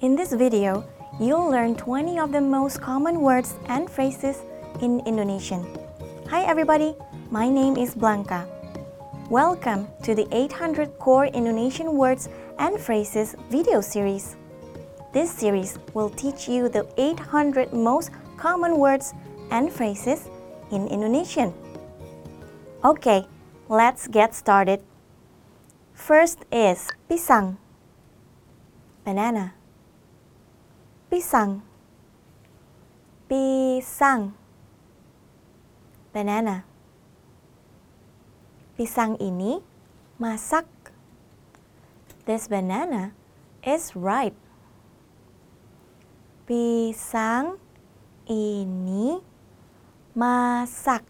In this video, you'll learn 20 of the most common words and phrases in Indonesian. Hi everybody, my name is Blanca. Welcome to the 800 Core Indonesian Words and Phrases video series. This series will teach you the 800 most common words and phrases in Indonesian. Okay, let's get started. First is pisang, banana. Pisang, pisang, banana. Pisang ini masak. This banana is ripe. Pisang ini masak.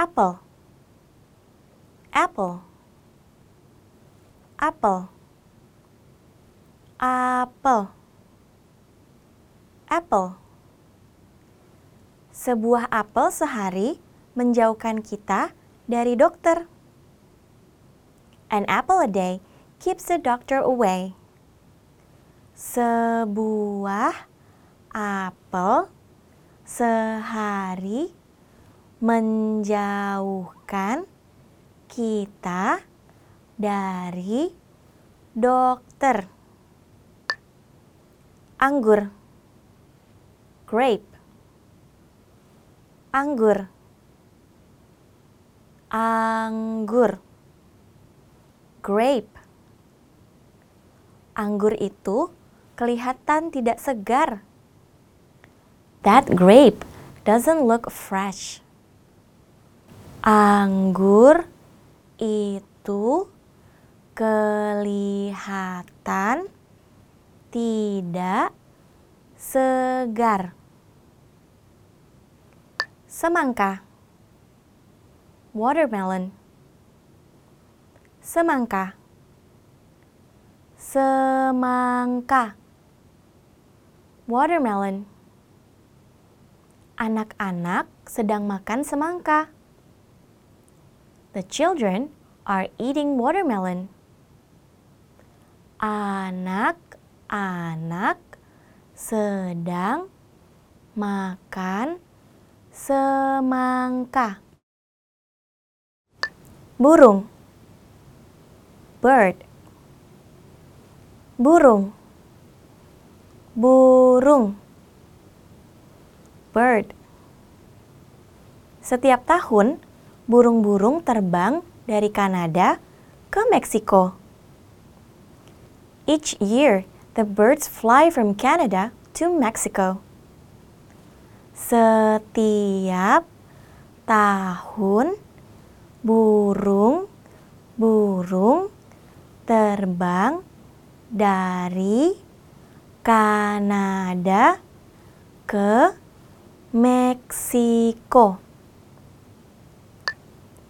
Apple, apple, apple, apple, apple. Sebuah apel sehari menjauhkan kita dari dokter. An apple a day keeps the doctor away. Sebuah apel sehari menjauhkan kita dari dokter. Anggur, grape, anggur, anggur, grape. Anggur itu kelihatan tidak segar. That grape doesn't look fresh. Anggur itu kelihatan tidak segar. Semangka, watermelon. Semangka, semangka, watermelon. Anak-anak sedang makan semangka. The children are eating watermelon. Anak-anak sedang makan semangka. Burung, bird. Burung, burung, bird. Setiap tahun, burung-burung terbang dari Kanada ke Meksiko. Each year, the birds fly from Canada to Mexico. Setiap tahun, burung-burung terbang dari Kanada ke Meksiko.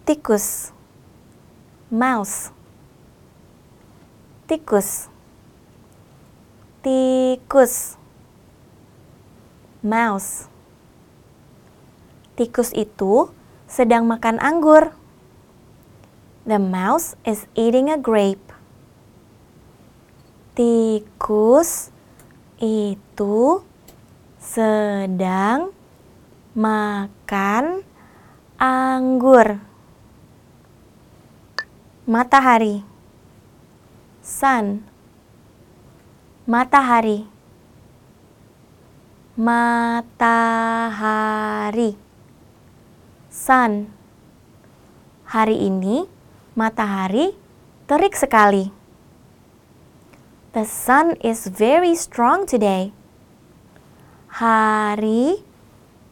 Tikus, mouse, tikus tikus. Mouse. Tikus itu sedang makan anggur. The mouse is eating a grape. Tikus itu sedang makan anggur. Matahari. Sun matahari. Matahari. Sun. Hari ini matahari terik sekali. The sun is very strong today. Hari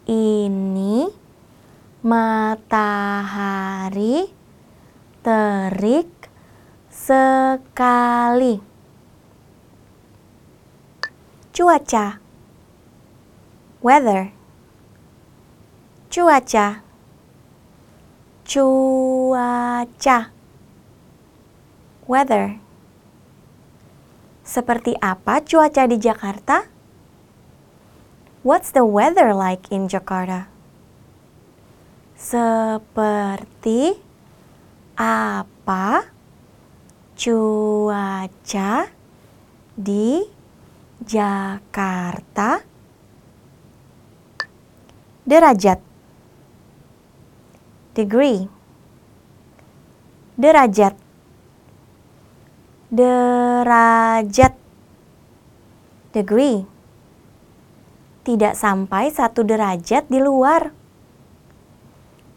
ini matahari terik sekali cuaca. Weather. Cuaca. Cuaca. Weather. Seperti apa cuaca di Jakarta? What's the weather like in Jakarta? Seperti apa cuaca di Jakarta derajat. Degree. Derajat. Derajat. Degree. Tidak sampai satu derajat di luar.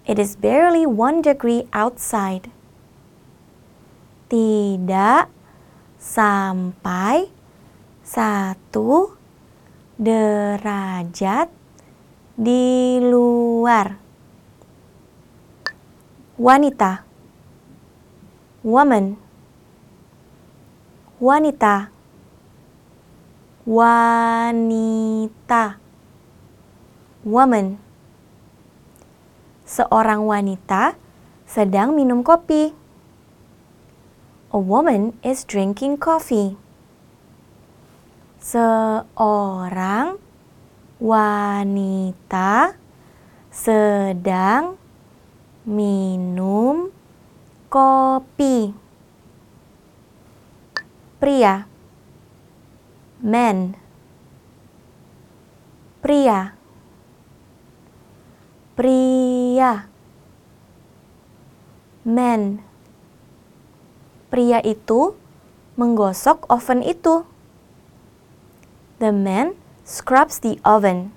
It is barely one degree outside. Tidak sampai satu derajat di luar. Wanita, woman, wanita, wanita, woman. Seorang wanita sedang minum kopi. A woman is drinking coffee. Seorang wanita sedang minum kopi. Pria, men, pria, pria, men. Pria itu menggosok oven itu. The man scrubs the oven.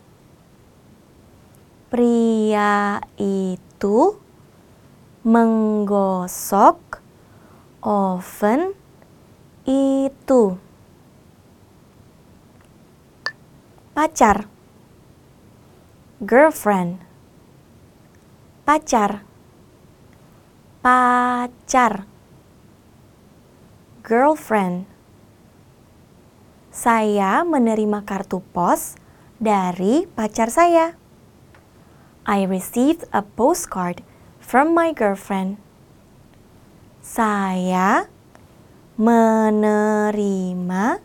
Pria itu menggosok oven itu. Pacar, girlfriend, pacar, pacar, girlfriend. Saya menerima kartu pos dari pacar saya. I received a postcard from my girlfriend. Saya menerima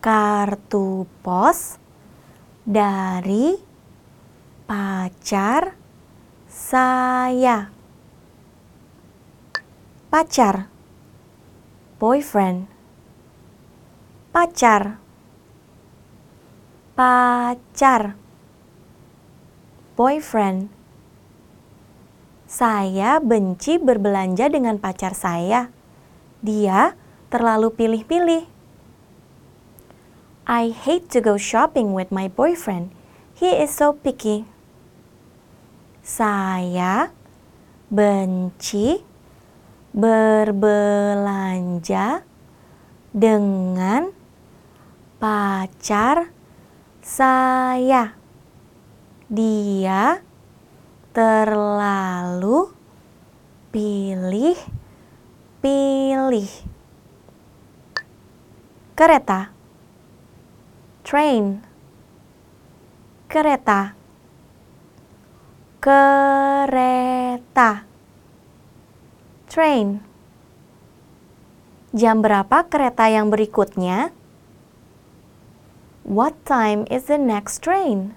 kartu pos dari pacar saya. Pacar, boyfriend, pacar, pacar, boyfriend saya benci berbelanja dengan pacar saya. Dia terlalu pilih-pilih. I hate to go shopping with my boyfriend. He is so picky. Saya benci berbelanja dengan pacar saya. Dia terlalu pilih-pilih. Kereta, train, kereta, kereta, train. Jam berapa kereta yang berikutnya? What time is the next train?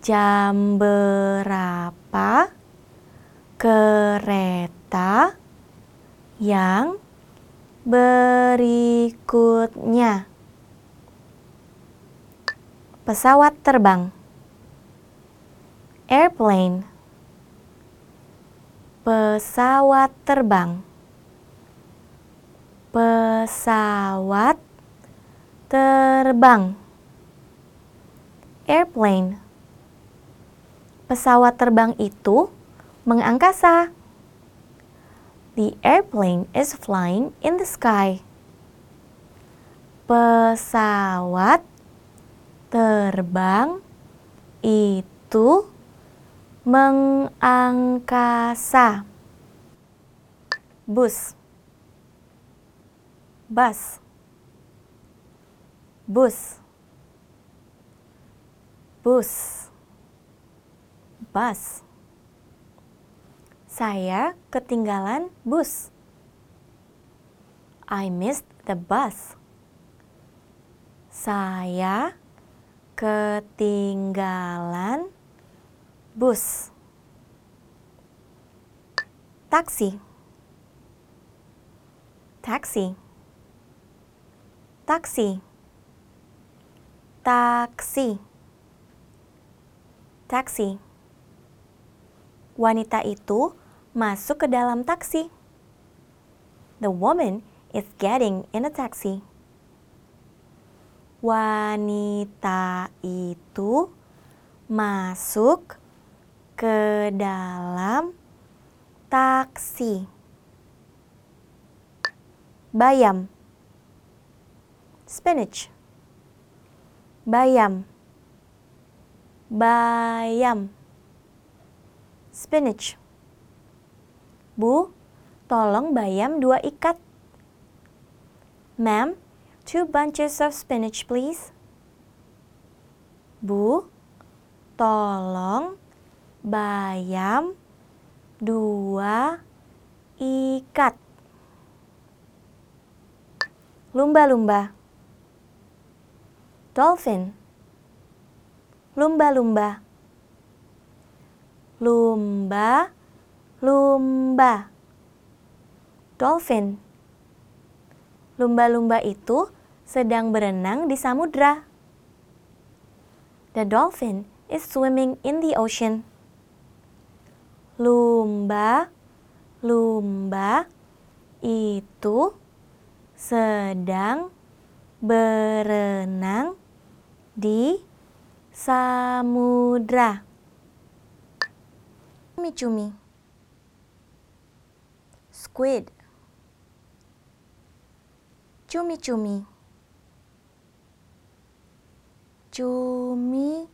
Jam berapa kereta yang berikutnya? Pesawat terbang. Airplane. Pesawat terbang. Pesawat terbang. Airplane pesawat terbang itu mengangkasa. The airplane is flying in the sky. Pesawat terbang itu mengangkasa. Bus. Bus. Bus. Bus bus. Saya ketinggalan bus. I missed the bus. Saya ketinggalan bus. Taksi. Taxi. taksi, taksi, taksi. Wanita itu masuk ke dalam taksi. The woman is getting in a taxi. Wanita itu masuk ke dalam taksi. Bayam. Spinach. Bayam. Bayam. Spinach. Bu, tolong bayam dua ikat. Ma'am, two bunches of spinach please. Bu, tolong bayam dua ikat. Lumba-lumba. Dolphin. Lumba-lumba. Lumba, lumba. Dolphin. Lumba-lumba itu sedang berenang di samudra. The dolphin is swimming in the ocean. Lumba, lumba itu sedang berenang di samudra. Cumi-cumi. Squid. Cumi-cumi. Cumi-cumi.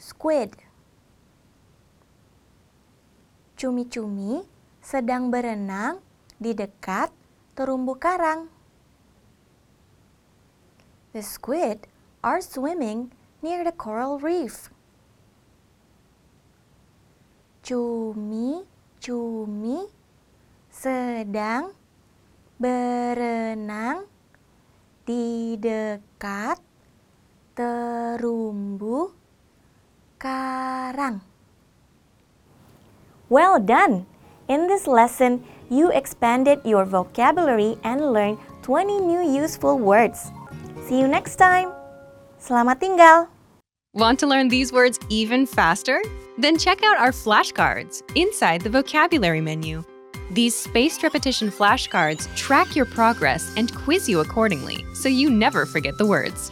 Squid. Cumi-cumi sedang berenang di dekat terumbu karang. The squid are swimming near the coral reef. Cumi-cumi sedang berenang di dekat terumbu karang. Well done! In this lesson, you expanded your vocabulary and learned 20 new useful words. See you next time! Selamat tinggal! Want to learn these words even faster? Then check out our flashcards inside the vocabulary menu. These spaced repetition flashcards track your progress and quiz you accordingly so you never forget the words.